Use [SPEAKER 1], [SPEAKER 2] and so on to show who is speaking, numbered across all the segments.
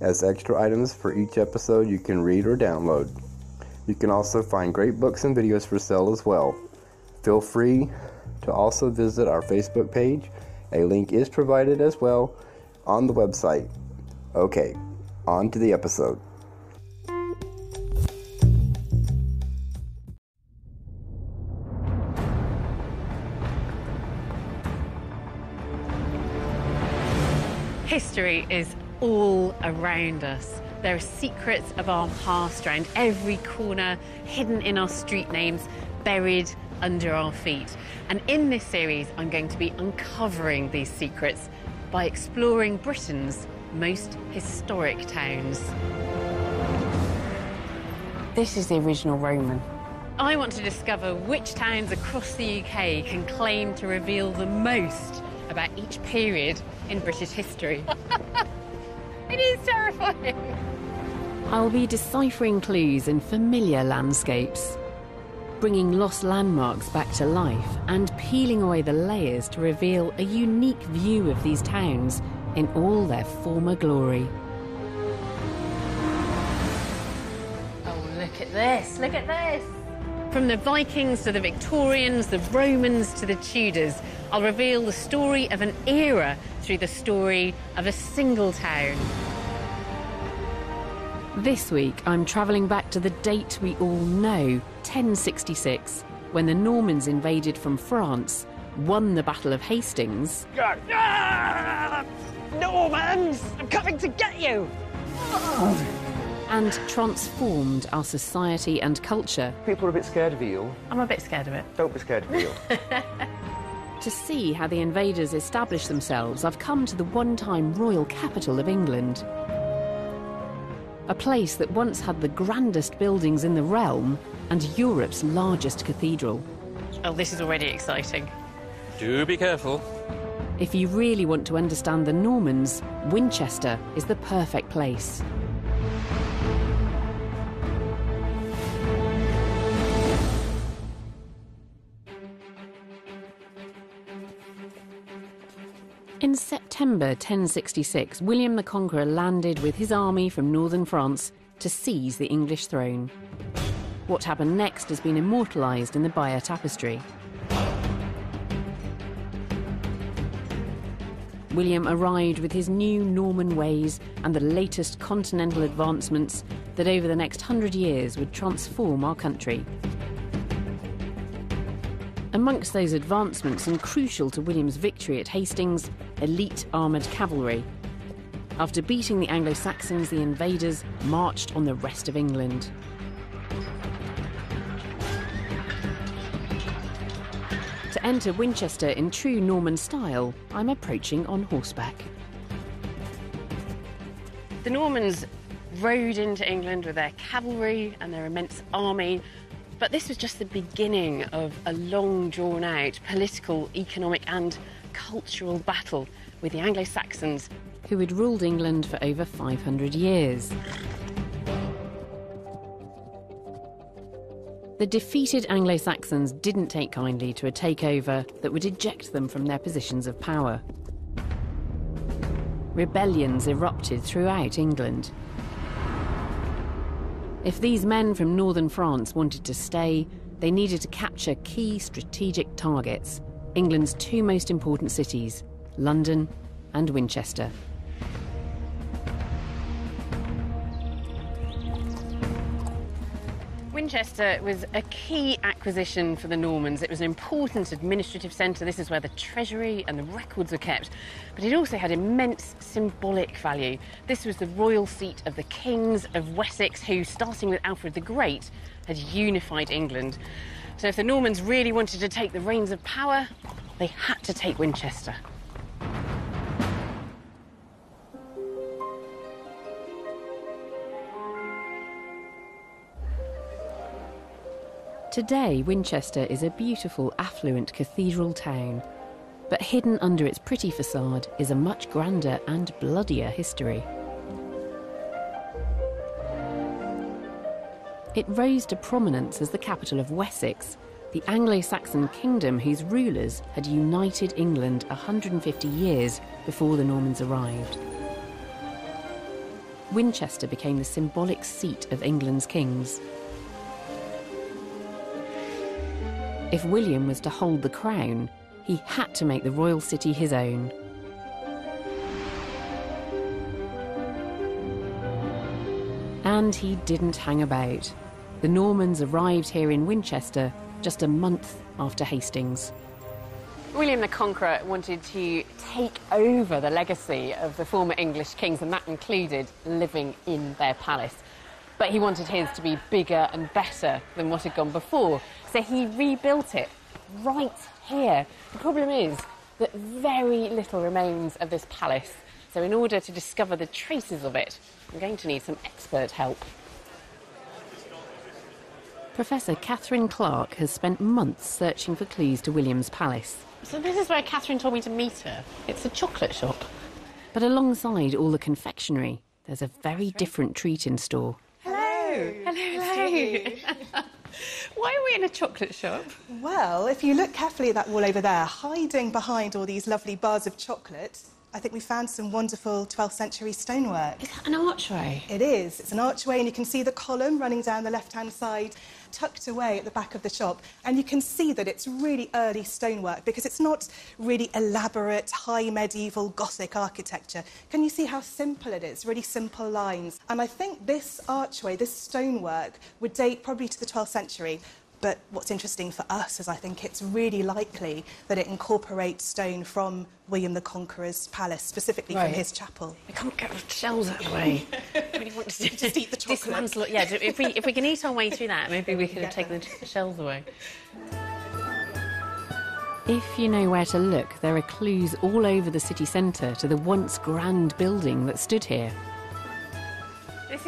[SPEAKER 1] as extra items for each episode you can read or download. You can also find great books and videos for sale as well. Feel free to also visit our Facebook page. A link is provided as well on the website. Okay, on to the episode.
[SPEAKER 2] History is all around us. There are secrets of our past around every corner, hidden in our street names, buried under our feet. And in this series, I'm going to be uncovering these secrets by exploring Britain's most historic towns. This is the original Roman. I want to discover which towns across the UK can claim to reveal the most about each period in British history. it is terrifying. I'll be deciphering clues in familiar landscapes, bringing lost landmarks back to life, and peeling away the layers to reveal a unique view of these towns in all their former glory. Oh, look at this! Look at this! From the Vikings to the Victorians, the Romans to the Tudors, I'll reveal the story of an era through the story of a single town. This week, I'm travelling back to the date we all know, 1066, when the Normans invaded from France, won the Battle of Hastings.
[SPEAKER 3] Ah! Normans! I'm coming to get you!
[SPEAKER 2] And transformed our society and culture.
[SPEAKER 3] People are a bit scared of eel.
[SPEAKER 2] I'm a bit scared of it.
[SPEAKER 3] Don't be scared of eel.
[SPEAKER 2] To see how the invaders established themselves, I've come to the one time royal capital of England. A place that once had the grandest buildings in the realm and Europe's largest cathedral. Oh, this is already exciting.
[SPEAKER 4] Do be careful.
[SPEAKER 2] If you really want to understand the Normans, Winchester is the perfect place. September 1066, William the Conqueror landed with his army from northern France to seize the English throne. What happened next has been immortalised in the Bayeux Tapestry. William arrived with his new Norman ways and the latest continental advancements that over the next hundred years would transform our country. Amongst those advancements, and crucial to William's victory at Hastings, elite armoured cavalry. After beating the Anglo Saxons, the invaders marched on the rest of England. To enter Winchester in true Norman style, I'm approaching on horseback. The Normans rode into England with their cavalry and their immense army, but this was just the beginning of a long drawn out political, economic, and cultural battle with the Anglo Saxons, who had ruled England for over 500 years. The defeated Anglo Saxons didn't take kindly to a takeover that would eject them from their positions of power. Rebellions erupted throughout England. If these men from northern France wanted to stay, they needed to capture key strategic targets England's two most important cities, London and Winchester.
[SPEAKER 3] Winchester was a key acquisition for the Normans. It was an important administrative centre. This is where the treasury and the records were kept. But it also had immense symbolic value. This was the royal seat of the kings of Wessex, who, starting with Alfred the Great, had unified England. So if the Normans really wanted to take the reins of power, they had to take Winchester. Today, Winchester is a beautiful, affluent cathedral town. But hidden under its pretty facade is a much grander and bloodier history. It rose to prominence as the capital of Wessex, the Anglo Saxon kingdom whose rulers had united England 150 years before the Normans arrived. Winchester became the symbolic seat of England's kings. If William was to hold the crown, he had to make the royal city his own. And he didn't hang about. The Normans arrived here in Winchester just a month after Hastings. William the Conqueror wanted to take over the legacy of the former English kings, and that included living in their palace. But he wanted his to be bigger and better than what had gone before, so he rebuilt it right here. The problem is that very little remains of this palace, so in order to discover the traces of it, I'm going to need some expert help. Professor Catherine Clarke has spent months searching for clues to William's palace. So this is where Catherine told me to meet her. It's a chocolate shop. But alongside all the confectionery, there's a very different treat in store.
[SPEAKER 5] Hello.
[SPEAKER 3] Hello, hello. Why are we in a chocolate shop?
[SPEAKER 5] Well, if you look carefully at that wall over there, hiding behind all these lovely bars of chocolate, I think we found some wonderful 12th century stonework.
[SPEAKER 3] Is that an archway?
[SPEAKER 5] It is. It's an archway, and you can see the column running down the left hand side, tucked away at the back of the shop. And you can see that it's really early stonework because it's not really elaborate, high medieval Gothic architecture. Can you see how simple it is? Really simple lines. And I think this archway, this stonework, would date probably to the 12th century. But what's interesting for us is I think it's really likely that it incorporates stone from William the Conqueror's palace, specifically
[SPEAKER 3] Right.
[SPEAKER 5] from his chapel.
[SPEAKER 3] We can't get the shells out of the way. really want to
[SPEAKER 5] Just eat the chocolate.
[SPEAKER 3] dismantle it. Yeah, if we, if we can eat our way through that, maybe we could have taken the shells away. If you know where to look, there are clues all over the city centre to the once grand building that stood here.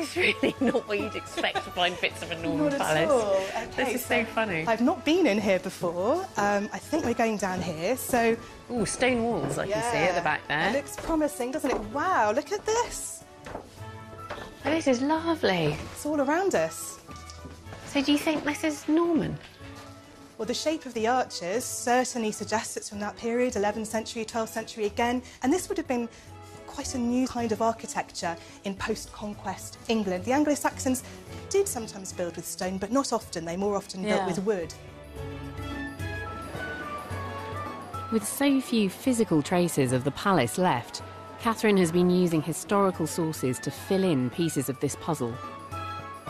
[SPEAKER 3] Is really not what you'd expect to find bits of a Norman palace.
[SPEAKER 5] all.
[SPEAKER 3] This is so funny.
[SPEAKER 5] I've not been in here before. Um, I think we're going down here. So
[SPEAKER 3] Ooh, stone walls, I can see at the back there.
[SPEAKER 5] It looks promising, doesn't it? Wow, look at this.
[SPEAKER 3] Oh, this is lovely.
[SPEAKER 5] It's all around us.
[SPEAKER 3] So do you think this is Norman?
[SPEAKER 5] Well, the shape of the arches certainly suggests it's from that period, 11th century, 12th century again. And this would have been quite a new kind of architecture in post-conquest England. The Anglo-Saxons did sometimes build with stone, but not often. They more often
[SPEAKER 3] Yeah.
[SPEAKER 5] built with wood.
[SPEAKER 3] With so few physical traces of the palace left, Catherine has been using historical sources to fill in pieces of this puzzle.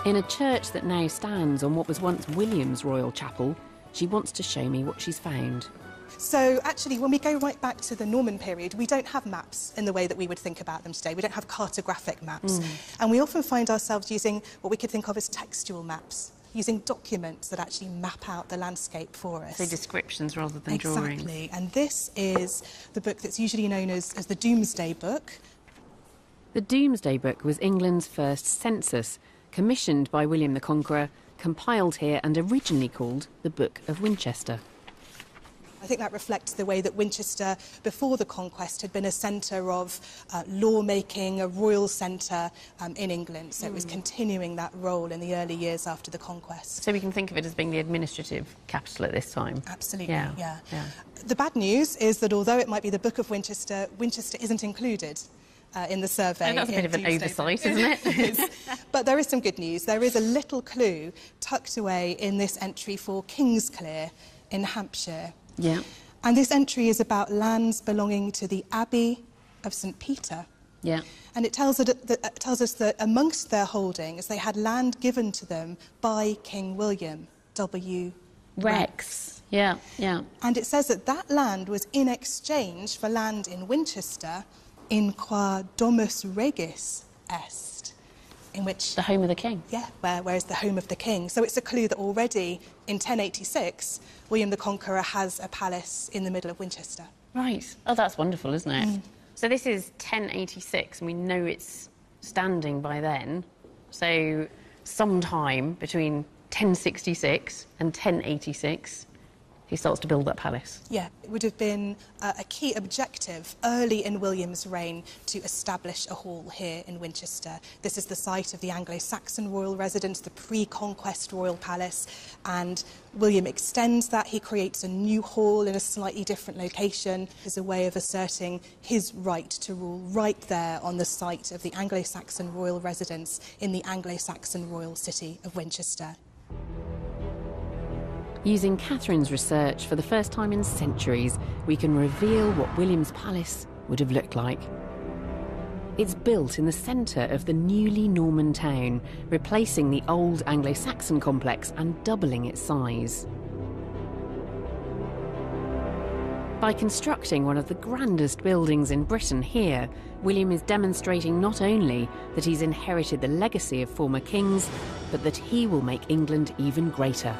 [SPEAKER 3] In a church that now stands on what was once William's royal chapel, she wants to show me what she's found.
[SPEAKER 5] So actually, when we go right back to the Norman period, we don't have maps in the way that we would think about them today. We don't have cartographic maps. Hmm. And we often find ourselves using what we could think of as textual maps, using documents that actually map out the landscape for us.
[SPEAKER 3] So descriptions rather than
[SPEAKER 5] exactly.
[SPEAKER 3] drawings. Exactly.
[SPEAKER 5] And this is the book that's usually known as, as the Domesday Book.
[SPEAKER 3] The Domesday Book was England's first census, commissioned by William the Conqueror, compiled here and originally called the Book of Winchester.
[SPEAKER 5] I think that reflects the way that Winchester, before the conquest, had been a centre of uh, lawmaking, a royal centre um, in England. So it was continuing that role in the early years after the conquest.
[SPEAKER 3] So we can think of it as being the administrative capital at this time.
[SPEAKER 5] Absolutely,
[SPEAKER 3] Yeah,
[SPEAKER 5] yeah.
[SPEAKER 3] yeah.
[SPEAKER 5] The bad news is that although it might be the Book of Winchester, Winchester isn't included. Uh, in the survey.
[SPEAKER 3] Oh, that's a bit of an oversight, isn't it?
[SPEAKER 5] But there is some good news. There is a little clue tucked away in this entry for Kingsclere in Hampshire.
[SPEAKER 3] Yeah.
[SPEAKER 5] And this entry is about lands belonging to the Abbey of St Peter.
[SPEAKER 2] Yeah.
[SPEAKER 5] And it tells, it, that, it uh, tells us that amongst their holdings, they had land given to them by King William W.
[SPEAKER 2] Rex. Yeah, yeah.
[SPEAKER 5] And it says that that land was in exchange for land in Winchester in qua domus regis est, in which
[SPEAKER 2] The home of the king.
[SPEAKER 5] yeah, where, where is the home of the king? So it's a clue that already in 1086, William the Conqueror has a palace in the middle of Winchester.
[SPEAKER 2] Right. Oh, that's wonderful, isn't it? Mm. So this is 1086, and we know it's standing by then. So sometime between 1066 and 1086, he starts to build that palace.
[SPEAKER 5] Yeah, it would have been uh, a key objective early in William's reign to establish a hall here in Winchester. This is the site of the Anglo Saxon royal residence, the pre conquest royal palace, and William extends that. He creates a new hall in a slightly different location as a way of asserting his right to rule right there on the site of the Anglo Saxon royal residence in the Anglo Saxon royal city of Winchester.
[SPEAKER 2] Using Catherine's research for the first time in centuries, we can reveal what William's palace would have looked like. It's built in the centre of the newly Norman town, replacing the old Anglo Saxon complex and doubling its size. By constructing one of the grandest buildings in Britain here, William is demonstrating not only that he's inherited the legacy of former kings, but that he will make England even greater.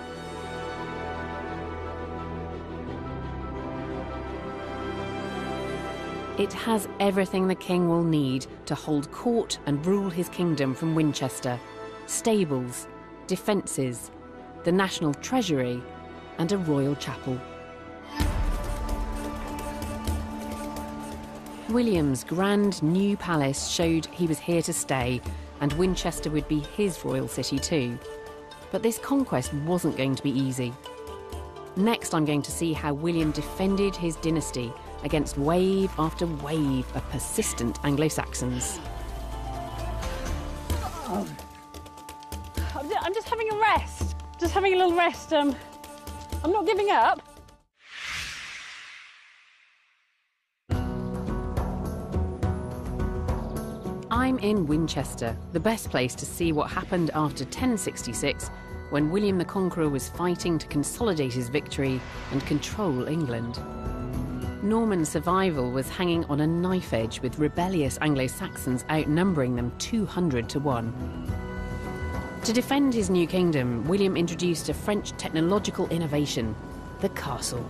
[SPEAKER 2] It has everything the king will need to hold court and rule his kingdom from Winchester stables, defences, the national treasury, and a royal chapel. William's grand new palace showed he was here to stay, and Winchester would be his royal city too. But this conquest wasn't going to be easy. Next, I'm going to see how William defended his dynasty against wave after wave of persistent Anglo Saxons.
[SPEAKER 3] I'm just having a rest. Just having a little rest. Um, I'm not giving up.
[SPEAKER 2] I'm in Winchester, the best place to see what happened after 1066 when William the Conqueror was fighting to consolidate his victory and control England. Norman survival was hanging on a knife edge with rebellious Anglo Saxons outnumbering them 200 to 1. To defend his new kingdom, William introduced a French technological innovation the castle.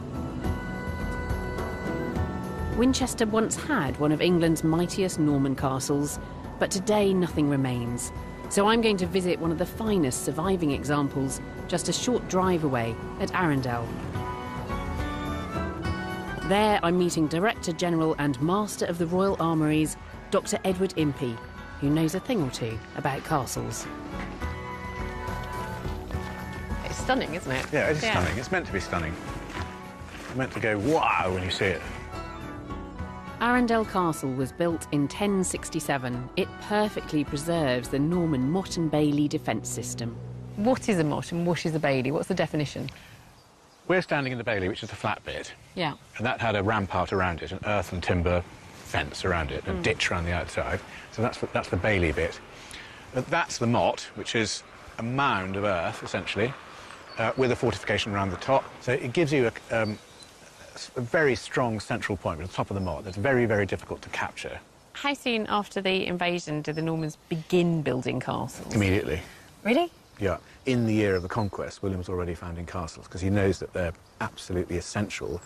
[SPEAKER 2] Winchester once had one of England's mightiest Norman castles, but today nothing remains. So I'm going to visit one of the finest surviving examples just a short drive away at Arundel. There I'm meeting Director General and Master of the Royal Armouries, Dr. Edward Impey, who knows a thing or two about castles. It's stunning, isn't it?
[SPEAKER 6] Yeah, it is stunning. It's meant to be stunning. It's meant to go wow when you see it.
[SPEAKER 2] Arundel Castle was built in 1067. It perfectly preserves the Norman Motte and Bailey defence system. What is a motte and what is a bailey? What's the definition?
[SPEAKER 6] We're standing in the Bailey, which is the flat bit,
[SPEAKER 2] Yeah.
[SPEAKER 6] and that had a rampart around it, an earth and timber fence around it, a ditch around the outside. So that's the, that's the Bailey bit. But that's the motte, which is a mound of earth, essentially, uh, with a fortification around the top. So it gives you a, um, a very strong central point at the top of the motte that's very, very difficult to capture
[SPEAKER 2] How soon after the invasion did the Normans begin building castles?
[SPEAKER 6] immediately.
[SPEAKER 2] Really?
[SPEAKER 6] Yeah. In the year of the conquest, William's already founding castles because he knows that they're absolutely essential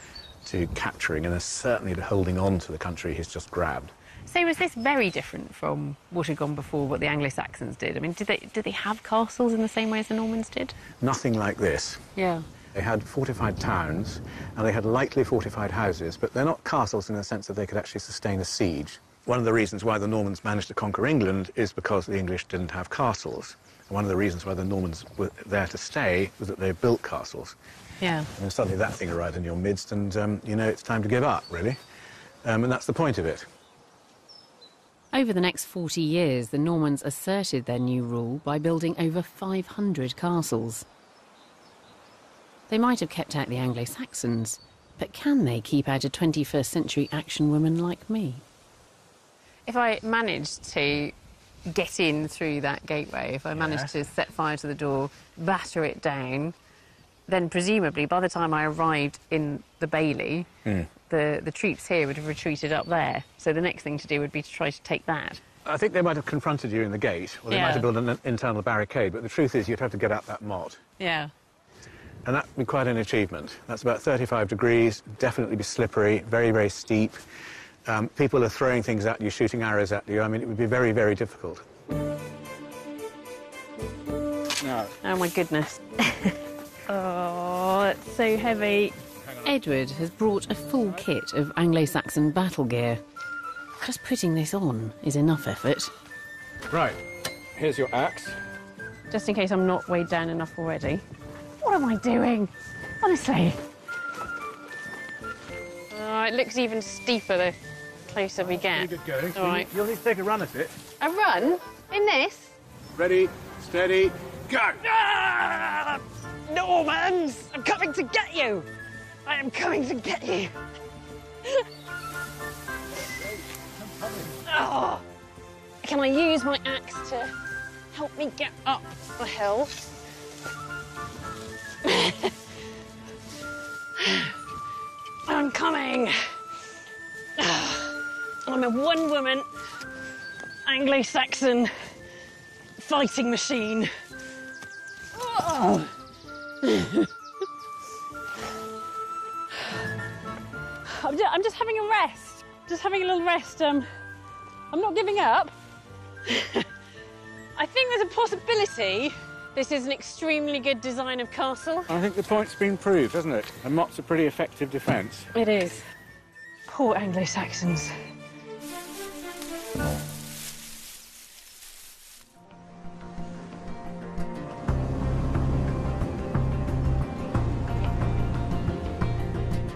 [SPEAKER 6] to capturing and certainly to holding on to the country he's just grabbed.
[SPEAKER 2] So was this very different from what had gone before, what the Anglo-Saxons did? I mean, did they did they have castles in the same way as the Normans did?
[SPEAKER 6] Nothing like this.
[SPEAKER 2] Yeah.
[SPEAKER 6] They had fortified towns and they had lightly fortified houses, but they're not castles in the sense that they could actually sustain a siege. One of the reasons why the Normans managed to conquer England is because the English didn't have castles. And one of the reasons why the Normans were there to stay was that they built castles.
[SPEAKER 2] Yeah.
[SPEAKER 6] And suddenly that thing arrived in your midst, and um, you know it's time to give up, really. Um, and that's the point of it.
[SPEAKER 2] Over the next 40 years, the Normans asserted their new rule by building over 500 castles. They might have kept out the Anglo-Saxons, but can they keep out a 21st century action woman like me? if I managed to get in through that gateway, if I managed to set fire to the door, batter it down, then presumably by the time I arrived in the Bailey,
[SPEAKER 6] Hmm.
[SPEAKER 2] the, the troops here would have retreated up there. So the next thing to do would be to try to take that.
[SPEAKER 6] I think they might have confronted you in the gate, or they
[SPEAKER 2] Yeah.
[SPEAKER 6] might have built an internal barricade, but the truth is you'd have to get up that motte.
[SPEAKER 2] Yeah.
[SPEAKER 6] And that'd be quite an achievement. That's about 35 degrees, definitely be slippery, very, very steep. Um, people are throwing things at you, shooting arrows at you. I mean, it would be very, very difficult. Now,
[SPEAKER 2] Oh my goodness. oh, it's so heavy. Edward has brought a full kit of Anglo Saxon battle gear. Just putting this on is enough effort.
[SPEAKER 6] right, here's your axe.
[SPEAKER 2] Just in case I'm not weighed down enough already. What am I doing? Honestly. Oh, it looks even steeper the closer we get.
[SPEAKER 6] going.
[SPEAKER 2] All right.
[SPEAKER 6] You'll need to take a run at it.
[SPEAKER 2] A run? In this?
[SPEAKER 6] Ready, steady, go!
[SPEAKER 2] Ah! Normans! I'm coming to get you! I am coming to get you! oh. Can I use my axe to help me get up the hill? I'm coming! I'm a one woman Anglo Saxon fighting machine. Oh.
[SPEAKER 3] I'm just, I'm just having a rest. Just having a little rest. Um, I'm not giving up. I think there's a possibility this is an extremely good design of castle.
[SPEAKER 6] I think the point's been proved, hasn't it? A motte's a pretty effective defence.
[SPEAKER 3] It is. Poor Anglo Saxons.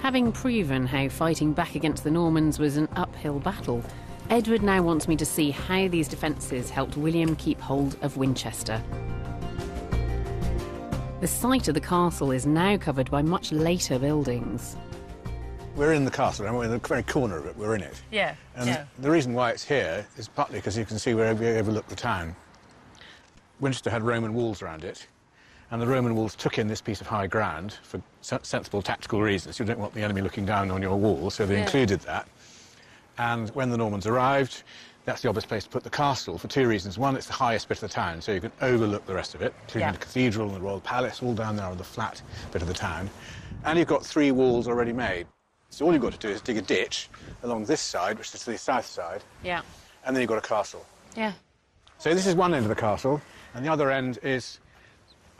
[SPEAKER 2] Having proven how fighting back against the Normans was an uphill battle, Edward now wants me to see how these defences helped William keep hold of Winchester. The site of the castle is now covered by much later buildings.
[SPEAKER 6] We're in the castle, and we're in the very corner of it. We're in it.
[SPEAKER 2] Yeah,
[SPEAKER 6] And the reason why it's here is partly because you can see where we overlook the town. Winchester had Roman walls around it, and the Roman walls took in this piece of high ground for sensible tactical reasons. You don't want the enemy looking down on your wall, so they
[SPEAKER 2] Yeah.
[SPEAKER 6] included that. And when the Normans arrived, that's the obvious place to put the castle for two reasons. One, it's the highest bit of the town, so you can overlook the rest of it, including
[SPEAKER 2] Yeah.
[SPEAKER 6] the cathedral and the royal palace, all down there on the flat bit of the town. And you've got three walls already made. So all you've got to do is dig a ditch along this side, which is to the south side,
[SPEAKER 2] Yeah.
[SPEAKER 6] and then you've got a castle.
[SPEAKER 2] Yeah.
[SPEAKER 6] So this is one end of the castle, and the other end is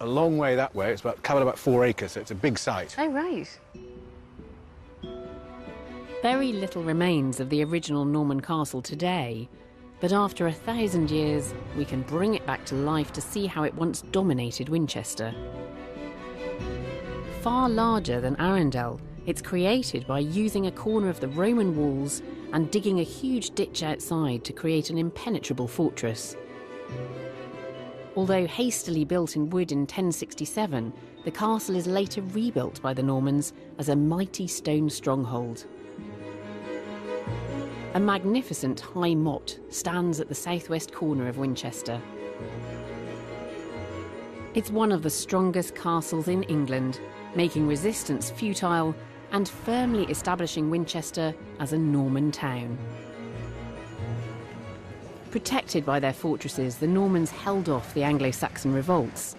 [SPEAKER 6] a long way that way. It's about covered about four acres, so it's a big site.
[SPEAKER 2] Oh, right. Very little remains of the original Norman castle today, but after a thousand years, we can bring it back to life to see how it once dominated Winchester. Far larger than Arundel, it's created by using a corner of the Roman walls and digging a huge ditch outside to create an impenetrable fortress. Although hastily built in wood in 1067, the castle is later rebuilt by the Normans as a mighty stone stronghold. A magnificent high motte stands at the southwest corner of Winchester. It's one of the strongest castles in England, making resistance futile and firmly establishing Winchester as a Norman town. Protected by their fortresses, the Normans held off the Anglo Saxon revolts.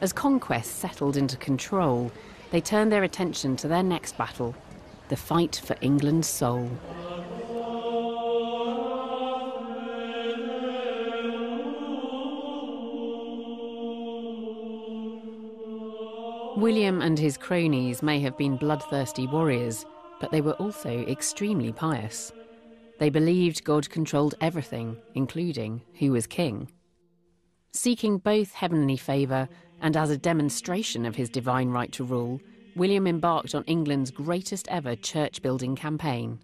[SPEAKER 2] As conquest settled into control, they turned their attention to their next battle the fight for England's soul. William and his cronies may have been bloodthirsty warriors, but they were also extremely pious. They believed God controlled everything, including who was king. Seeking both heavenly favour and as a demonstration of his divine right to rule, William embarked on England's greatest ever church building campaign.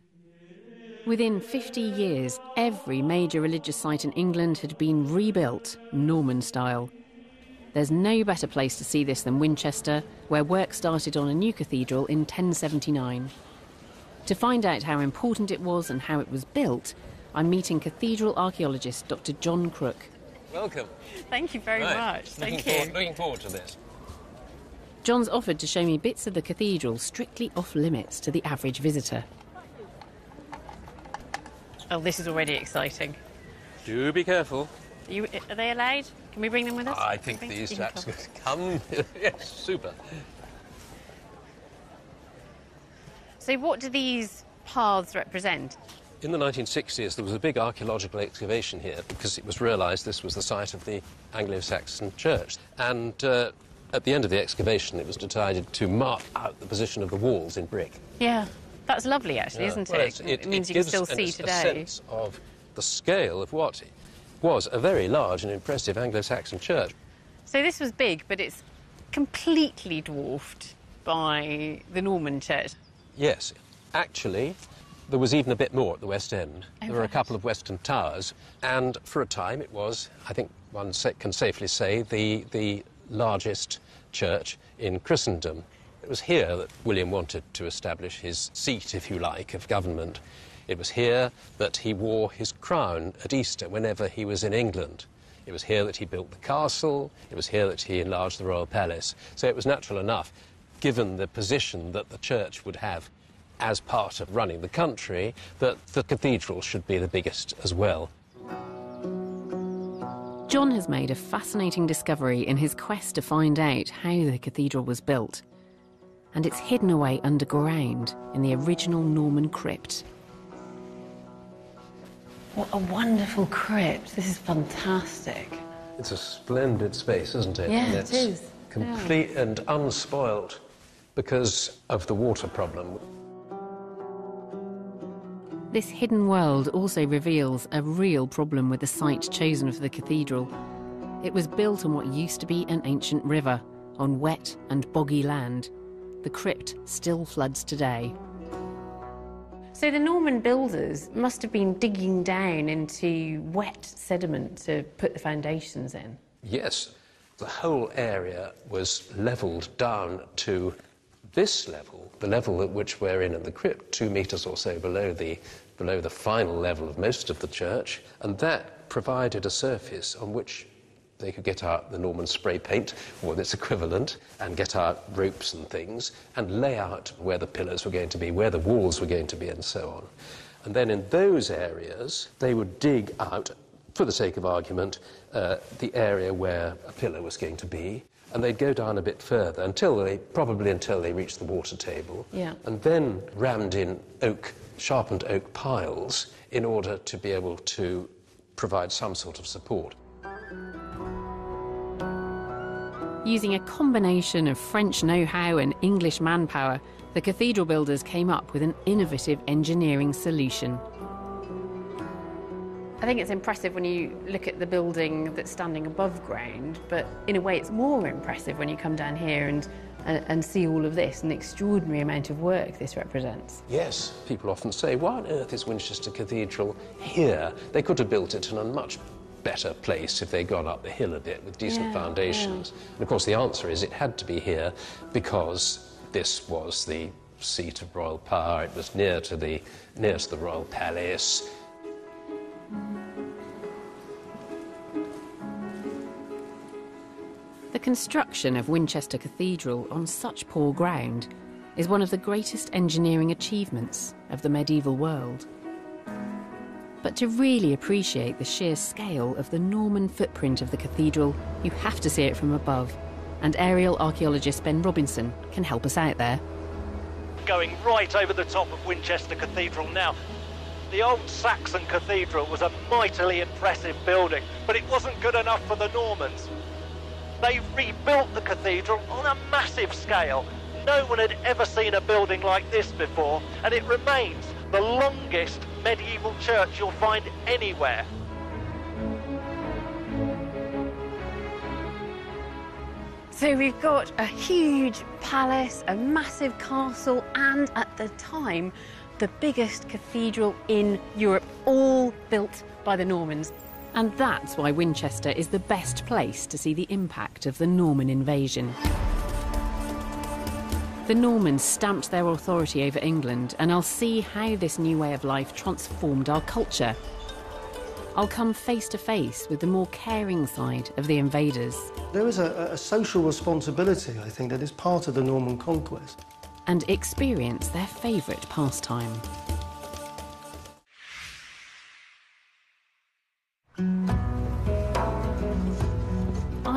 [SPEAKER 2] Within 50 years, every major religious site in England had been rebuilt Norman style. There's no better place to see this than Winchester, where work started on a new cathedral in 1079. To find out how important it was and how it was built, I'm meeting cathedral archaeologist Dr. John Crook.
[SPEAKER 4] Welcome.
[SPEAKER 3] Thank you very
[SPEAKER 4] Right.
[SPEAKER 3] much.
[SPEAKER 4] Looking
[SPEAKER 3] Thank
[SPEAKER 4] forward,
[SPEAKER 3] you.
[SPEAKER 4] looking forward to this.
[SPEAKER 2] John's offered to show me bits of the cathedral strictly off limits to the average visitor.
[SPEAKER 3] Oh, this is already exciting.
[SPEAKER 4] Do be careful.
[SPEAKER 3] Are, you, are they allowed? Can we bring them with us?
[SPEAKER 4] I think these chaps
[SPEAKER 3] come.
[SPEAKER 4] come. yes, super.
[SPEAKER 3] So, what do these paths represent?
[SPEAKER 4] In the 1960s, there was a big archaeological excavation here because it was realised this was the site of the Anglo-Saxon church. And uh, at the end of the excavation, it was decided to mark out the position of the walls in brick.
[SPEAKER 3] Yeah, that's lovely, actually,
[SPEAKER 4] Yeah.
[SPEAKER 3] isn't
[SPEAKER 4] Well,
[SPEAKER 3] it?
[SPEAKER 4] it's-
[SPEAKER 3] It, means you can still see
[SPEAKER 4] a
[SPEAKER 3] today.
[SPEAKER 4] sense of the scale of what was a very large and impressive Anglo-Saxon church.
[SPEAKER 3] So, this was big, but it's completely dwarfed by the Norman church.
[SPEAKER 4] Yes, actually, there was even a bit more at the West End.
[SPEAKER 3] Oh,
[SPEAKER 4] there were a couple of Western towers, and for a time it was, I think one can safely say, the, the largest church in Christendom. It was here that William wanted to establish his seat, if you like, of government. It was here that he wore his crown at Easter whenever he was in England. It was here that he built the castle. It was here that he enlarged the royal palace. So it was natural enough, given the position that the church would have as part of running the country, that the cathedral should be the biggest as well.
[SPEAKER 2] John has made a fascinating discovery in his quest to find out how the cathedral was built. And it's hidden away underground in the original Norman crypt.
[SPEAKER 3] What a wonderful crypt. This is fantastic.
[SPEAKER 4] It's a splendid space, isn't it?
[SPEAKER 3] Yeah,
[SPEAKER 4] And
[SPEAKER 3] it
[SPEAKER 4] it's
[SPEAKER 3] is.
[SPEAKER 4] Complete and unspoilt because of the water problem.
[SPEAKER 2] This hidden world also reveals a real problem with the site chosen for the cathedral. It was built on what used to be an ancient river, on wet and boggy land. The crypt still floods today.
[SPEAKER 3] So, the Norman builders must have been digging down into wet sediment to put the foundations in.
[SPEAKER 4] Yes, the whole area was levelled down to this level, the level at which we're in in the crypt, two metres or so below the, below the final level of most of the church, and that provided a surface on which they could get out the Norman spray paint, or its equivalent, and get out ropes and things, and lay out where the pillars were going to be, where the walls were going to be, and so on. And then in those areas, they would dig out for the sake of argument, uh, the area where a pillar was going to be, and they'd go down a bit further until they, probably until they reached the water table,
[SPEAKER 3] Yeah.
[SPEAKER 4] and then rammed in oak, sharpened oak piles in order to be able to provide some sort of support.
[SPEAKER 2] Using a combination of French know how and English manpower, the cathedral builders came up with an innovative engineering solution.
[SPEAKER 3] I think it's impressive when you look at the building that's standing above ground, but in a way it's more impressive when you come down here and, and, and see all of this and the extraordinary amount of work this represents.
[SPEAKER 4] Yes, people often say, why on earth is Winchester Cathedral here? They could have built it in a much better place if they'd gone up the hill a bit with decent
[SPEAKER 3] Yeah,
[SPEAKER 4] foundations. And of course, the answer is it had to be here because this was the seat of royal power. It was near to the, near to the royal palace.
[SPEAKER 2] The construction of Winchester Cathedral on such poor ground is one of the greatest engineering achievements of the medieval world. But to really appreciate the sheer scale of the Norman footprint of the cathedral, you have to see it from above. And aerial archaeologist Ben Robinson can help us out there.
[SPEAKER 7] going right over the top of Winchester Cathedral now. The old Saxon cathedral was a mightily impressive building, but it wasn't good enough for the Normans. They rebuilt the cathedral on a massive scale. No one had ever seen a building like this before, and it remains the longest medieval church you'll find anywhere.
[SPEAKER 3] So we've got a huge palace, a massive castle, and at the time, the biggest cathedral in Europe, all built by the Normans.
[SPEAKER 2] And that's why Winchester is the best place to see the impact of the Norman invasion. The Normans stamped their authority over England, and I'll see how this new way of life transformed our culture. I'll come face to face with the more caring side of the invaders.
[SPEAKER 8] There is a, a social responsibility, I think, that is part of the Norman conquest.
[SPEAKER 2] And experience their favourite pastime.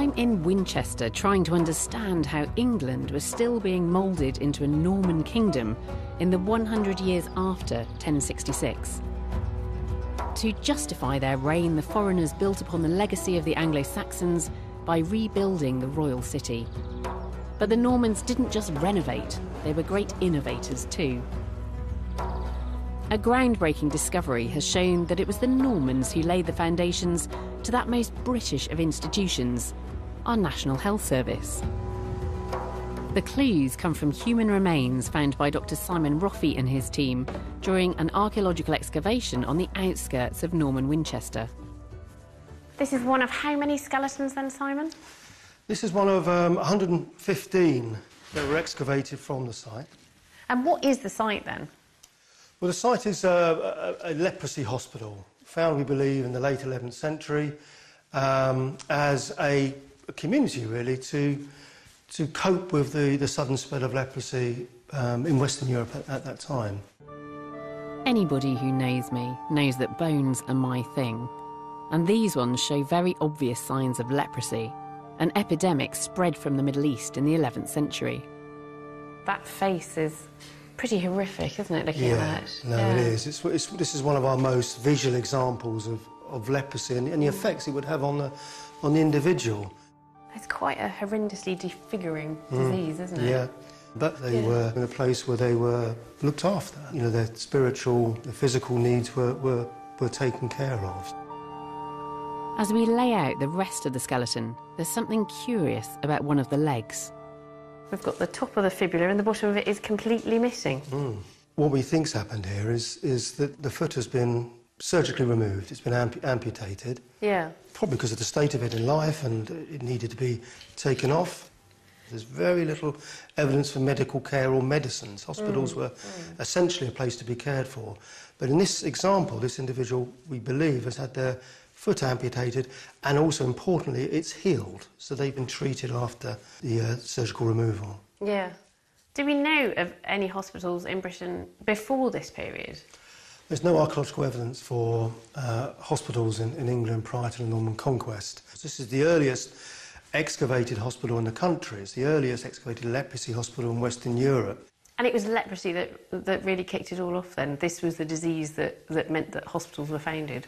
[SPEAKER 2] I'm in Winchester trying to understand how England was still being moulded into a Norman kingdom in the 100 years after 1066. To justify their reign, the foreigners built upon the legacy of the Anglo Saxons by rebuilding the royal city. But the Normans didn't just renovate, they were great innovators too. A groundbreaking discovery has shown that it was the Normans who laid the foundations to that most British of institutions, our National Health Service. The clues come from human remains found by Dr. Simon Roffey and his team during an archaeological excavation on the outskirts of Norman Winchester.
[SPEAKER 3] This is one of how many skeletons then, Simon?
[SPEAKER 8] This is one of um, 115 that were excavated from the site.
[SPEAKER 3] And what is the site then?
[SPEAKER 8] Well, the site is a, a, a leprosy hospital, found, we believe, in the late 11th century um, as a, a, community, really, to, to cope with the, the sudden spread of leprosy um, in Western Europe at, at that time.
[SPEAKER 2] Anybody who knows me knows that bones are my thing. And these ones show very obvious signs of leprosy, an epidemic spread from the Middle East in the 11th century.
[SPEAKER 3] That face is pretty horrific, isn't it, looking
[SPEAKER 8] yeah,
[SPEAKER 3] at that?
[SPEAKER 8] No, yeah. it is. It's, it's, this is one of our most visual examples of, of leprosy and, and the effects it would have on the, on the individual.
[SPEAKER 3] It's quite a horrendously disfiguring mm. disease, isn't it?
[SPEAKER 8] Yeah. But they yeah. were in a place where they were looked after. You know, their spiritual, their physical needs were, were, were taken care of.
[SPEAKER 2] As we lay out the rest of the skeleton, there's something curious about one of the legs.
[SPEAKER 3] We've got the top of the fibula and the bottom of it is completely missing.
[SPEAKER 8] Mm. What we think's happened here is, is that the foot has been surgically removed. It's been amp amputated.
[SPEAKER 3] Yeah.
[SPEAKER 8] Probably because of the state of it in life and it needed to be taken off. There's very little evidence for medical care or medicines. Hospitals mm. were mm. essentially a place to be cared for. But in this example, this individual, we believe, has had their foot amputated, and also importantly, it's healed. So they've been treated after the uh, surgical removal.
[SPEAKER 3] Yeah. Do we know of any hospitals in Britain before this period?
[SPEAKER 8] There's no archaeological evidence for uh, hospitals in, in England prior to the Norman conquest. This is the earliest excavated hospital in the country. It's the earliest excavated leprosy hospital in Western Europe.
[SPEAKER 3] And it was leprosy that, that really kicked it all off then? This was the disease that, that meant that hospitals were founded?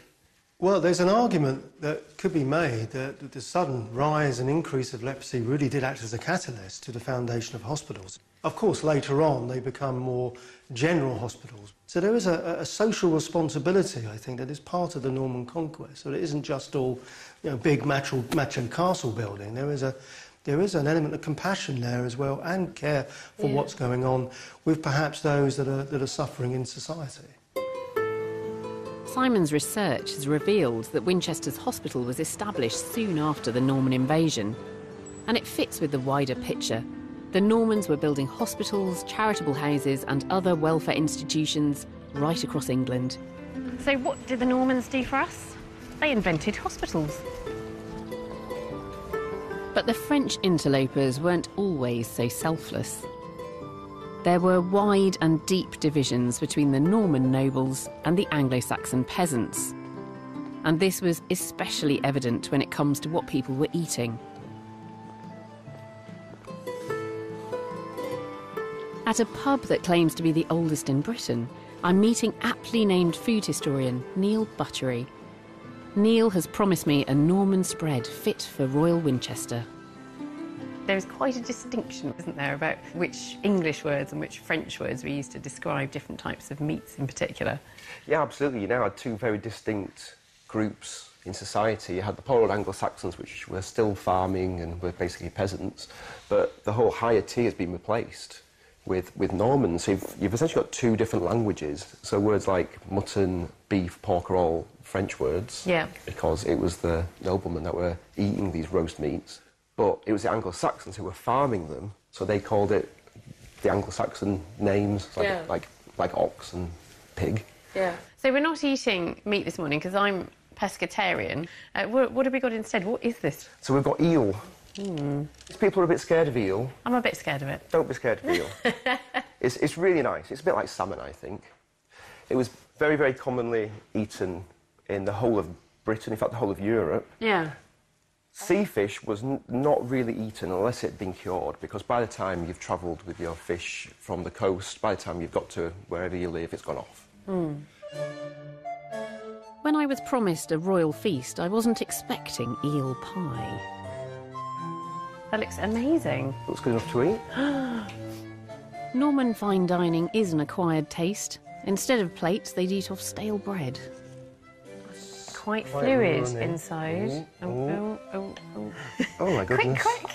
[SPEAKER 8] Well, there's an argument that could be made that the sudden rise and increase of leprosy really did act as a catalyst to the foundation of hospitals. Of course, later on, they become more general hospitals. So there is a, a social responsibility, I think, that is part of the Norman conquest. So it isn't just all you know, big macho, macho castle building. There is, a, there is an element of compassion there as well and care for yeah. what's going on with perhaps those that are, that are suffering in society.
[SPEAKER 2] Simon's research has revealed that Winchester's hospital was established soon after the Norman invasion, and it fits with the wider picture. The Normans were building hospitals, charitable houses, and other welfare institutions right across England.
[SPEAKER 3] So, what did the Normans do for us? They invented hospitals.
[SPEAKER 2] But the French interlopers weren't always so selfless. There were wide and deep divisions between the Norman nobles and the Anglo Saxon peasants. And this was especially evident when it comes to what people were eating. At a pub that claims to be the oldest in Britain, I'm meeting aptly named food historian Neil Buttery. Neil has promised me a Norman spread fit for Royal Winchester.
[SPEAKER 3] There's quite a distinction, isn't there, about which English words and which French words we use to describe different types of meats in particular.
[SPEAKER 9] Yeah, absolutely. You now had two very distinct groups in society. You had the poor old Anglo-Saxons, which were still farming and were basically peasants, but the whole higher tier has been replaced with, with Normans. So you've, you've essentially got two different languages. So words like mutton, beef, pork are all French words.
[SPEAKER 3] Yeah.
[SPEAKER 9] Because it was the noblemen that were eating these roast meats. But it was the Anglo-Saxons who were farming them, so they called it the Anglo-Saxon names, like,
[SPEAKER 3] Yeah.
[SPEAKER 9] like, like ox and pig.
[SPEAKER 3] Yeah. So we're not eating meat this morning because I'm pescatarian. Uh, what, what have we got instead? What is this?
[SPEAKER 9] So we've got eel.
[SPEAKER 3] Hmm.
[SPEAKER 9] People are a bit scared of eel.
[SPEAKER 3] I'm a bit scared of it.
[SPEAKER 9] Don't be scared of eel. it's, it's really nice. It's a bit like salmon, I think. It was very, very commonly eaten in the whole of Britain, in fact, the whole of Europe.
[SPEAKER 3] Yeah.
[SPEAKER 9] Sea fish was n- not really eaten unless it had been cured, because by the time you've travelled with your fish from the coast, by the time you've got to wherever you live, it's gone off.
[SPEAKER 3] Hmm.
[SPEAKER 2] When I was promised a royal feast, I wasn't expecting eel pie.
[SPEAKER 3] That looks amazing.
[SPEAKER 9] Looks good enough to eat.
[SPEAKER 2] Norman fine dining is an acquired taste. Instead of plates, they'd eat off stale bread.
[SPEAKER 3] Quite
[SPEAKER 9] Quite
[SPEAKER 3] fluid
[SPEAKER 9] runny.
[SPEAKER 3] inside.
[SPEAKER 9] Mm,
[SPEAKER 3] Oh, oh, oh, oh.
[SPEAKER 9] Oh my goodness.
[SPEAKER 3] quick.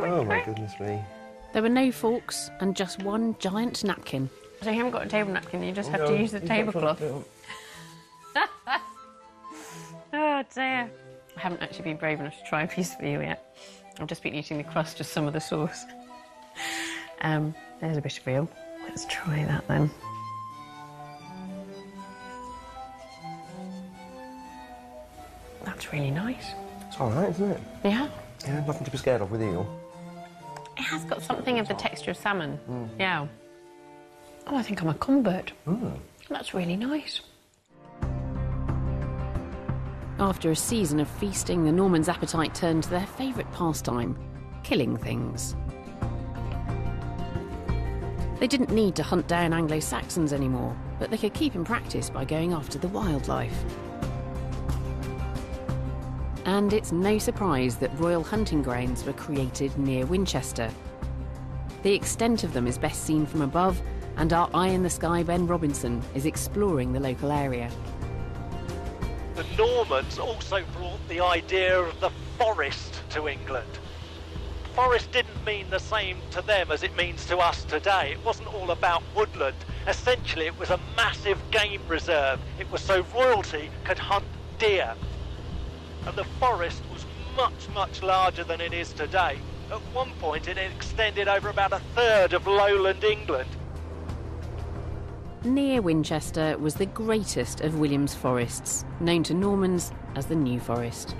[SPEAKER 9] oh my goodness me.
[SPEAKER 2] There were no forks and just one giant napkin.
[SPEAKER 3] So you haven't got a table napkin, you just have
[SPEAKER 9] No,
[SPEAKER 3] to use the
[SPEAKER 9] you've got to-
[SPEAKER 3] tablecloth. Oh dear. I haven't actually been brave enough to try a piece of you yet. I've just been eating the crust, just some of the sauce. Um, there's a bit of eel. Let's try that then. That's really nice.
[SPEAKER 9] It's all right, isn't it?
[SPEAKER 3] Yeah.
[SPEAKER 9] Yeah, nothing to be scared of with eel.
[SPEAKER 3] It has got something of the texture of salmon. Yeah. Oh, I think I'm a convert. That's really nice.
[SPEAKER 2] After a season of feasting, the Normans' appetite turned to their favourite pastime killing things. They didn't need to hunt down Anglo Saxons anymore, but they could keep in practice by going after the wildlife. And it's no surprise that royal hunting grounds were created near Winchester. The extent of them is best seen from above, and our eye in the sky Ben Robinson is exploring the local area.
[SPEAKER 7] The Normans also brought the idea of the forest to England. Forest didn't mean the same to them as it means to us today. It wasn't all about woodland. Essentially, it was a massive game reserve. It was so royalty could hunt deer. And the forest was much, much larger than it is today. At one point, it extended over about a third of lowland England.
[SPEAKER 2] Near Winchester was the greatest of William's forests, known to Normans as the New Forest.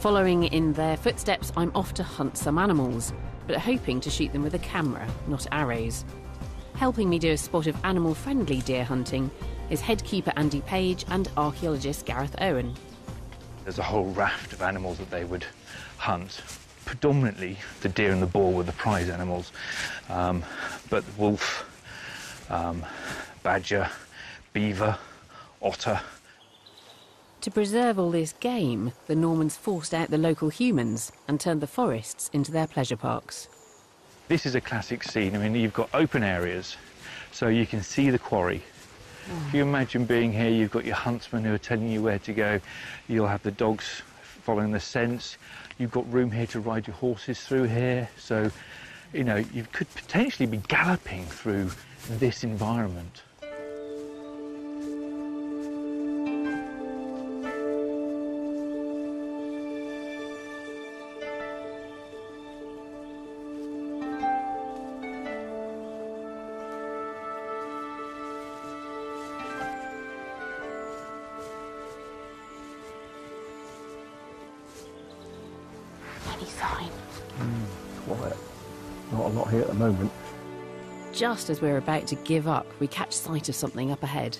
[SPEAKER 2] Following in their footsteps, I'm off to hunt some animals, but hoping to shoot them with a camera, not arrows. Helping me do a spot of animal friendly deer hunting is headkeeper Andy Page and archaeologist Gareth Owen.
[SPEAKER 6] There's a whole raft of animals that they would hunt. Predominantly, the deer and the boar were the prize animals, um, but the wolf, um, badger, beaver, otter.
[SPEAKER 2] To preserve all this game, the Normans forced out the local humans and turned the forests into their pleasure parks.
[SPEAKER 6] This is a classic scene. I mean, you've got open areas, so you can see the quarry. If you imagine being here, you've got your huntsmen who are telling you where to go. You'll have the dogs following the scents. You've got room here to ride your horses through here. So, you know, you could potentially be galloping through this environment.
[SPEAKER 2] Just as we're about to give up, we catch sight of something up ahead.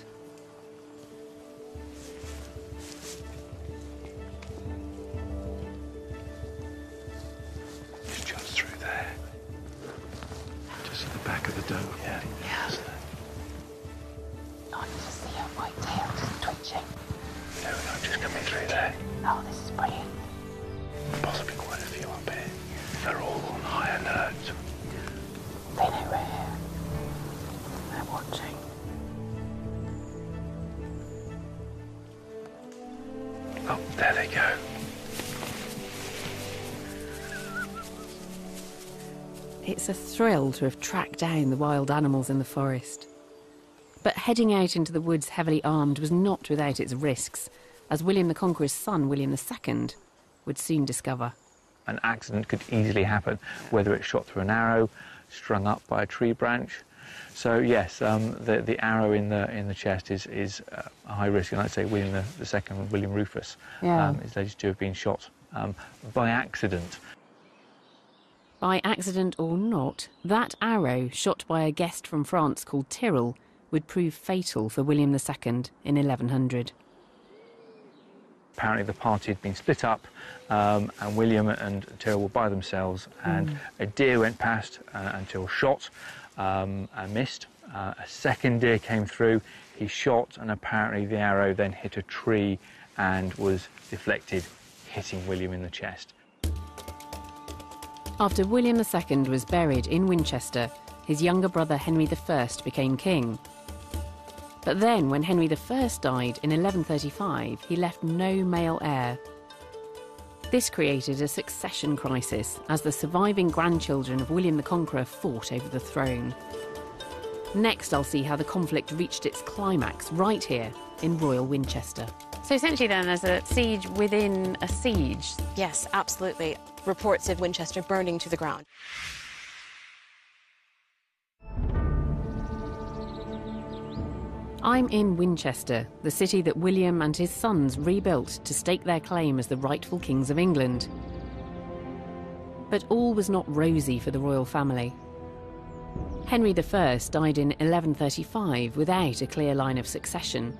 [SPEAKER 2] To have tracked down the wild animals in the forest. But heading out into the woods heavily armed was not without its risks, as William the Conqueror's son, William II, would soon discover.
[SPEAKER 6] An accident could easily happen, whether it's shot through an arrow,
[SPEAKER 10] strung up by a tree branch. So yes, um, the, the arrow in the in the chest is is uh, a high risk, and I'd say William the, the second, William Rufus,
[SPEAKER 2] Yeah.
[SPEAKER 10] um, is alleged to have been shot um, by accident.
[SPEAKER 2] By accident or not, that arrow shot by a guest from France called Tyrrell would prove fatal for William II in 1100.
[SPEAKER 10] Apparently, the party had been split up, um, and William and Tyrrell were by themselves, and
[SPEAKER 2] Mm.
[SPEAKER 10] a deer went past uh, until shot um, and missed. Uh, a second deer came through, he shot, and apparently the arrow then hit a tree and was deflected, hitting William in the chest.
[SPEAKER 2] After William II was buried in Winchester, his younger brother Henry I became king. But then, when Henry I died in 1135, he left no male heir. This created a succession crisis as the surviving grandchildren of William the Conqueror fought over the throne. Next, I'll see how the conflict reached its climax right here in Royal Winchester.
[SPEAKER 3] So essentially, then, there's a siege within a siege.
[SPEAKER 11] Yes, absolutely. Reports of Winchester burning to the ground.
[SPEAKER 2] I'm in Winchester, the city that William and his sons rebuilt to stake their claim as the rightful kings of England. But all was not rosy for the royal family. Henry I died in 1135 without a clear line of succession.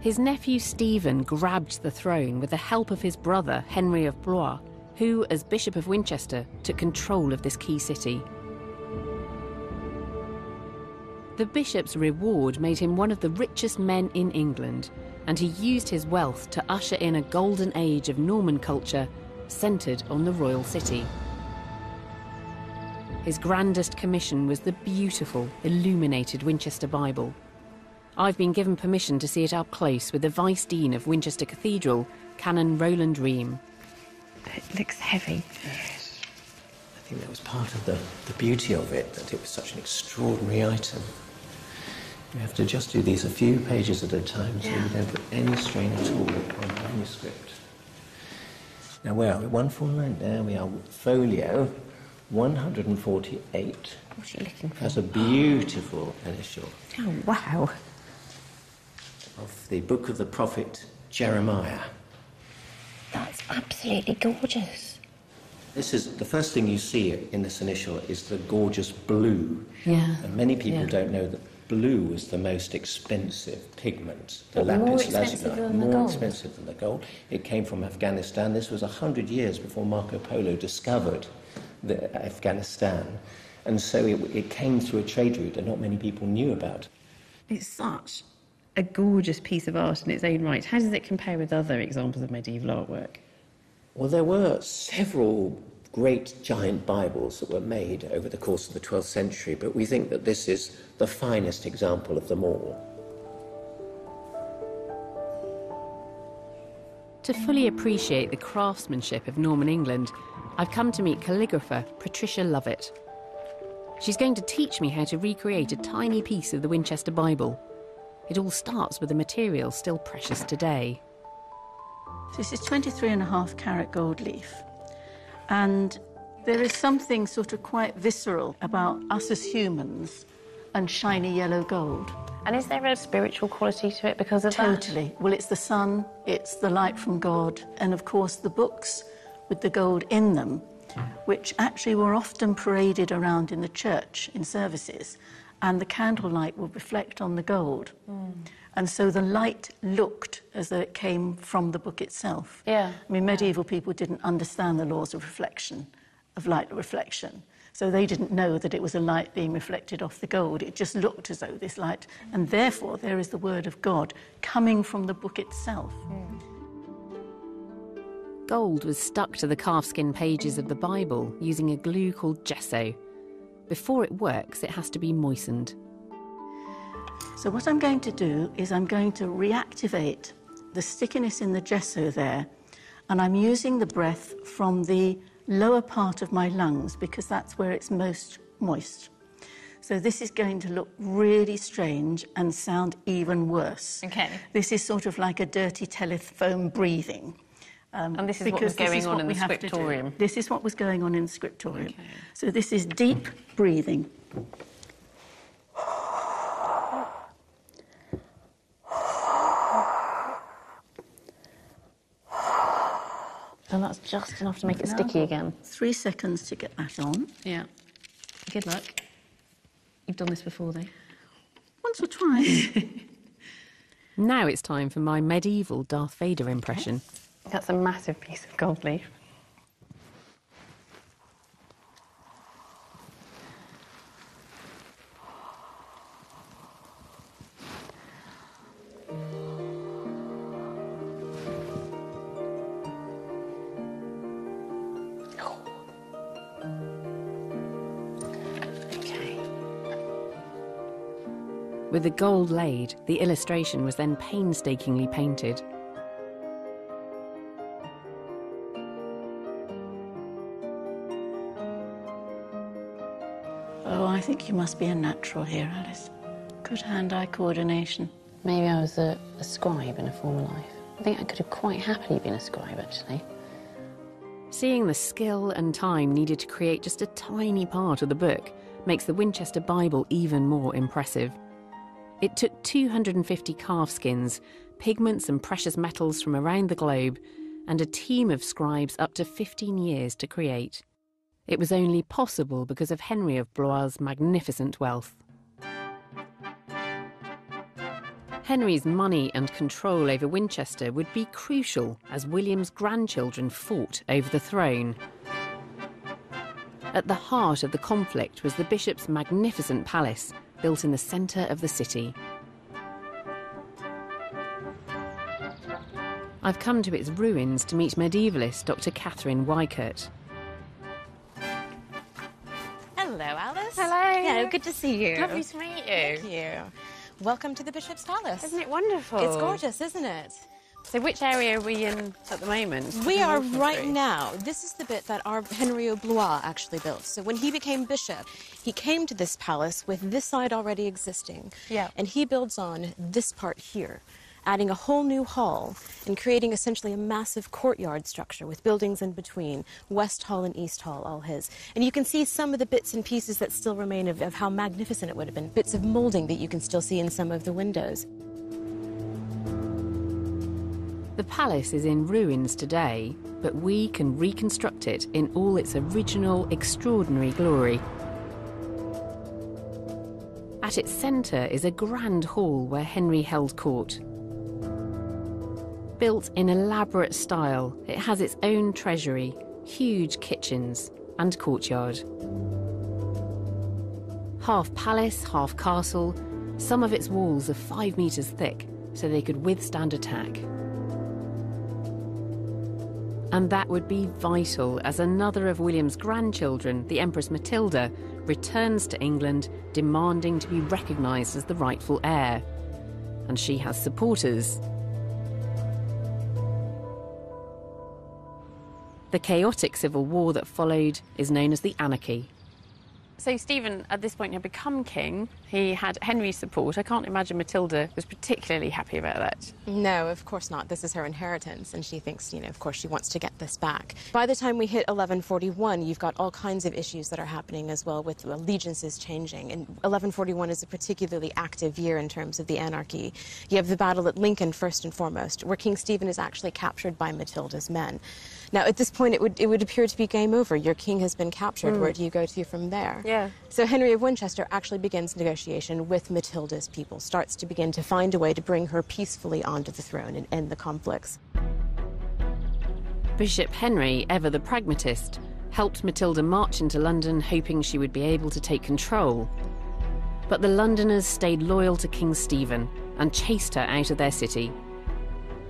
[SPEAKER 2] His nephew Stephen grabbed the throne with the help of his brother Henry of Blois, who, as Bishop of Winchester, took control of this key city. The bishop's reward made him one of the richest men in England, and he used his wealth to usher in a golden age of Norman culture centred on the royal city. His grandest commission was the beautiful, illuminated Winchester Bible. I've been given permission to see it up close with the Vice Dean of Winchester Cathedral, Canon Roland Riem.
[SPEAKER 3] It looks heavy. Yes.
[SPEAKER 12] I think that was part of the, the beauty of it, that it was such an extraordinary item. You have to just do these a few pages at a time so you don't put any strain at all on the manuscript. Now, where are we? 149, there we are. Folio 148.
[SPEAKER 3] What's he looking for?
[SPEAKER 12] Has a beautiful initial
[SPEAKER 3] Oh, wow.
[SPEAKER 12] Of the book of the prophet Jeremiah.
[SPEAKER 3] That's absolutely gorgeous.
[SPEAKER 12] This is the first thing you see in this initial is the gorgeous blue.
[SPEAKER 2] Yeah.
[SPEAKER 12] And many people
[SPEAKER 2] Yeah.
[SPEAKER 12] don't know that blue was the most expensive pigment. The
[SPEAKER 3] But
[SPEAKER 12] lapis lazuli. more
[SPEAKER 3] gold?
[SPEAKER 12] expensive than the gold. It came from Afghanistan. This was a hundred years before Marco Polo discovered the Afghanistan, and so it, it came through a trade route that not many people knew about.
[SPEAKER 3] It's such a gorgeous piece of art in its own right. How does it compare with other examples of medieval artwork?
[SPEAKER 12] Well, there were several great giant Bibles that were made over the course of the 12th century, but we think that this is the finest example of them all.
[SPEAKER 2] To fully appreciate the craftsmanship of Norman England, I've come to meet calligrapher Patricia Lovett. She's going to teach me how to recreate a tiny piece of the Winchester Bible. It all starts with a material still precious today.
[SPEAKER 13] This is 23 and a half carat gold leaf. And there is something sort of quite visceral about us as humans and shiny yellow gold.
[SPEAKER 3] And is there a spiritual quality to it because of that?
[SPEAKER 13] Totally. Well, it's the sun, it's the light from God, and of course the books with the gold in them, which actually were often paraded around in the church in services, and the candlelight would reflect on the gold. Mm. And so the light looked as though it came from the book itself.
[SPEAKER 3] Yeah.
[SPEAKER 13] I mean, medieval people didn't understand the laws of reflection, of light reflection. So they didn't know that it was a light being reflected off the gold. It just looked as though this light, and therefore there is the word of God coming from the book itself.
[SPEAKER 2] Gold was stuck to the calfskin pages of the Bible using a glue called gesso. Before it works, it has to be moistened.
[SPEAKER 13] So what I'm going to do is I'm going to reactivate the stickiness in the gesso there, and I'm using the breath from the lower part of my lungs because that's where it's most moist. So this is going to look really strange and sound even worse.
[SPEAKER 3] Okay.
[SPEAKER 13] This is sort of like a dirty telephone breathing. Um,
[SPEAKER 3] And this is what was going on in the
[SPEAKER 13] have to do.
[SPEAKER 3] scriptorium?
[SPEAKER 13] This is what was going on in the scriptorium. So this is deep breathing.
[SPEAKER 3] And that's just enough to make it
[SPEAKER 13] Now
[SPEAKER 3] sticky again.
[SPEAKER 13] Three seconds to get that on.
[SPEAKER 3] Yeah. Good luck. You've done this before, though.
[SPEAKER 13] Once or twice.
[SPEAKER 2] Now it's time for my medieval Darth Vader impression.
[SPEAKER 3] That's a massive piece of gold leaf.
[SPEAKER 2] With the gold laid, the illustration was then painstakingly painted.
[SPEAKER 13] Think you must be a natural here, Alice. Good hand-eye coordination.
[SPEAKER 3] Maybe I was a, a scribe in a former life. I think I could have quite happily been a scribe, actually.
[SPEAKER 2] Seeing the skill and time needed to create just a tiny part of the book makes the Winchester Bible even more impressive. It took 250 calf skins, pigments and precious metals from around the globe, and a team of scribes up to 15 years to create. It was only possible because of Henry of Blois' magnificent wealth. Henry's money and control over Winchester would be crucial as William's grandchildren fought over the throne. At the heart of the conflict was the bishop's magnificent palace, built in the centre of the city. I've come to its ruins to meet medievalist Dr. Katherine Weikert.
[SPEAKER 11] Hello. Good to see you.
[SPEAKER 3] Lovely to meet you.
[SPEAKER 11] Thank you. Welcome to the Bishop's Palace.
[SPEAKER 3] Isn't it wonderful?
[SPEAKER 11] It's gorgeous, isn't it?
[SPEAKER 3] So, which area are we in at the moment?
[SPEAKER 11] We are right now. This is the bit that our Henry of Blois actually built. So when he became bishop, he came to this palace with this side already existing.
[SPEAKER 3] Yeah.
[SPEAKER 11] And he builds on this part here, adding a whole new hall and creating essentially a massive courtyard structure with buildings in between, West Hall and East Hall, all his. And you can see some of the bits and pieces that still remain of, of how magnificent it would have been, bits of molding that you can still see in some of the windows.
[SPEAKER 2] The palace is in ruins today, but we can reconstruct it in all its original extraordinary glory. At its centre is a grand hall where Henry held court. Built in elaborate style, it has its own treasury, huge kitchens, and courtyard. Half palace, half castle, some of its walls are five metres thick, so they could withstand attack. And that would be vital as another of William's grandchildren, the Empress Matilda, returns to England demanding to be recognised as the rightful heir. And she has supporters. The chaotic civil war that followed is known as the Anarchy.
[SPEAKER 3] So Stephen, at this point, had become king. He had Henry's support. I can't imagine Matilda was particularly happy about that.
[SPEAKER 11] No, of course not. This is her inheritance, and she thinks, you know, of course, she wants to get this back. By the time we hit 1141, you've got all kinds of issues that are happening as well, with allegiances changing. And 1141 is a particularly active year in terms of the anarchy. You have the battle at Lincoln, first and foremost, where King Stephen is actually captured by Matilda's men. Now, at this point, it would, it would appear to be game over. Your king has been captured.
[SPEAKER 3] Mm.
[SPEAKER 11] Where do you go to from there?
[SPEAKER 3] Yeah.
[SPEAKER 11] So Henry of Winchester actually begins negotiation with Matilda's people, starts to begin to find a way to bring her peacefully onto the throne and end the conflicts.
[SPEAKER 2] Bishop Henry, ever the pragmatist, helped Matilda march into London hoping she would be able to take control. But the Londoners stayed loyal to King Stephen and chased her out of their city.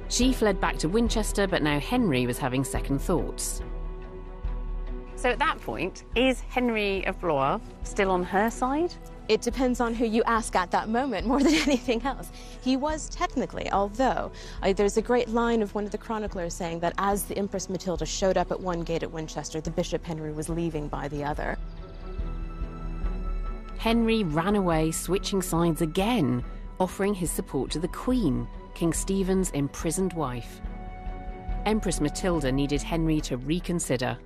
[SPEAKER 2] She fled back to Winchester, but now Henry was having second thoughts.
[SPEAKER 3] So at that point, is Henry of Blois still on her side?
[SPEAKER 11] It depends on who you ask at that moment more than anything else. He was technically, although uh, there's a great line of one of the chroniclers saying that as the Empress Matilda showed up at one gate at Winchester, the Bishop Henry was leaving by the other.
[SPEAKER 2] Henry ran away, switching sides again, offering his support to the Queen, King Stephen's imprisoned wife. Empress Matilda needed Henry to reconsider.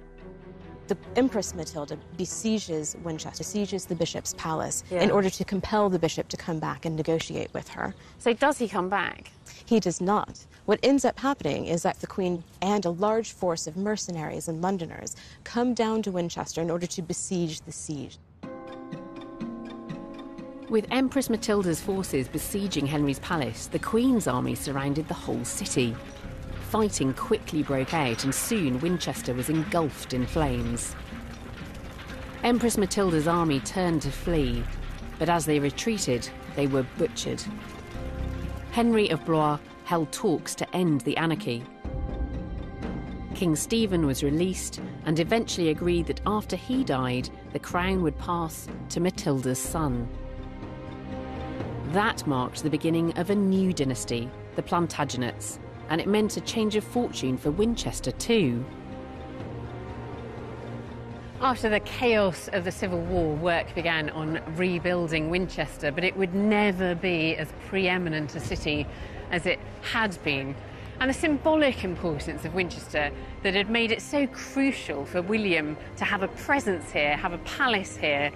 [SPEAKER 11] The Empress Matilda besieges Winchester, besieges the bishop's palace
[SPEAKER 3] Yeah.
[SPEAKER 11] in order to compel the bishop to come back and negotiate with her.
[SPEAKER 3] So does he come back?
[SPEAKER 11] He does not. What ends up happening is that the Queen and a large force of mercenaries and Londoners come down to Winchester in order to besiege the siege.
[SPEAKER 2] With Empress Matilda's forces besieging Henry's palace, the Queen's army surrounded the whole city. Fighting quickly broke out, and soon Winchester was engulfed in flames. Empress Matilda's army turned to flee, but as they retreated, they were butchered. Henry of Blois held talks to end the anarchy. King Stephen was released and eventually agreed that after he died, the crown would pass to Matilda's son. That marked the beginning of a new dynasty, the Plantagenets, and it meant a change of fortune for Winchester too.
[SPEAKER 3] After the chaos of the Civil War, work began on rebuilding Winchester, but it would never be as preeminent a city as it had been. And the symbolic importance of Winchester that had made it so crucial for William to have a presence here, have a palace here,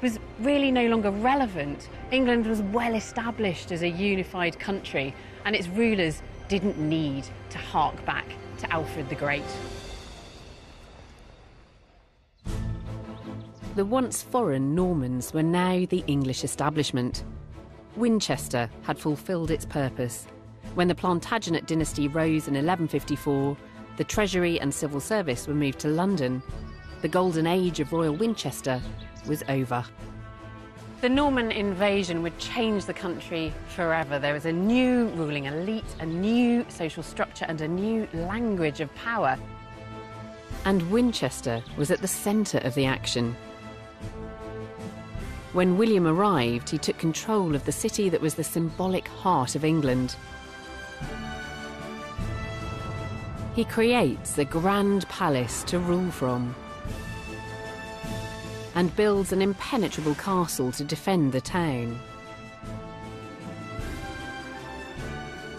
[SPEAKER 3] was really no longer relevant. England was well established as a unified country, and its rulers didn't need to hark back to Alfred the Great.
[SPEAKER 2] The once foreign Normans were now the English establishment. Winchester had fulfilled its purpose. When the Plantagenet dynasty rose in 1154, the treasury and civil service were moved to London. The golden age of Royal Winchester was over.
[SPEAKER 3] The Norman invasion would change the country forever. There was a new ruling elite, a new social structure, and a new language of power.
[SPEAKER 2] And Winchester was at the centre of the action. When William arrived, he took control of the city that was the symbolic heart of England. He creates a Grand Palace to rule from and builds an impenetrable castle to defend the town.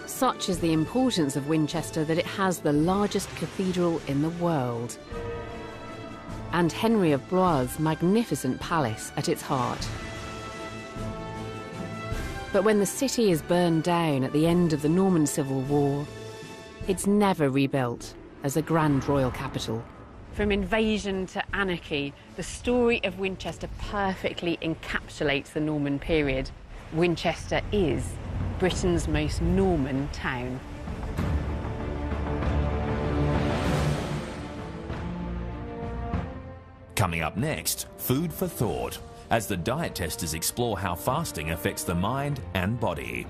[SPEAKER 2] Such is the importance of Winchester that it has the largest cathedral in the world and Henry of Blois' magnificent palace at its heart. But when the city is burned down at the end of the Norman Civil War, it's never rebuilt as a grand royal capital.
[SPEAKER 3] From invasion to anarchy, the story of Winchester perfectly encapsulates the Norman period. Winchester is Britain's most Norman town.
[SPEAKER 14] Coming up next, food for thought, as the diet testers explore how fasting affects the mind and body.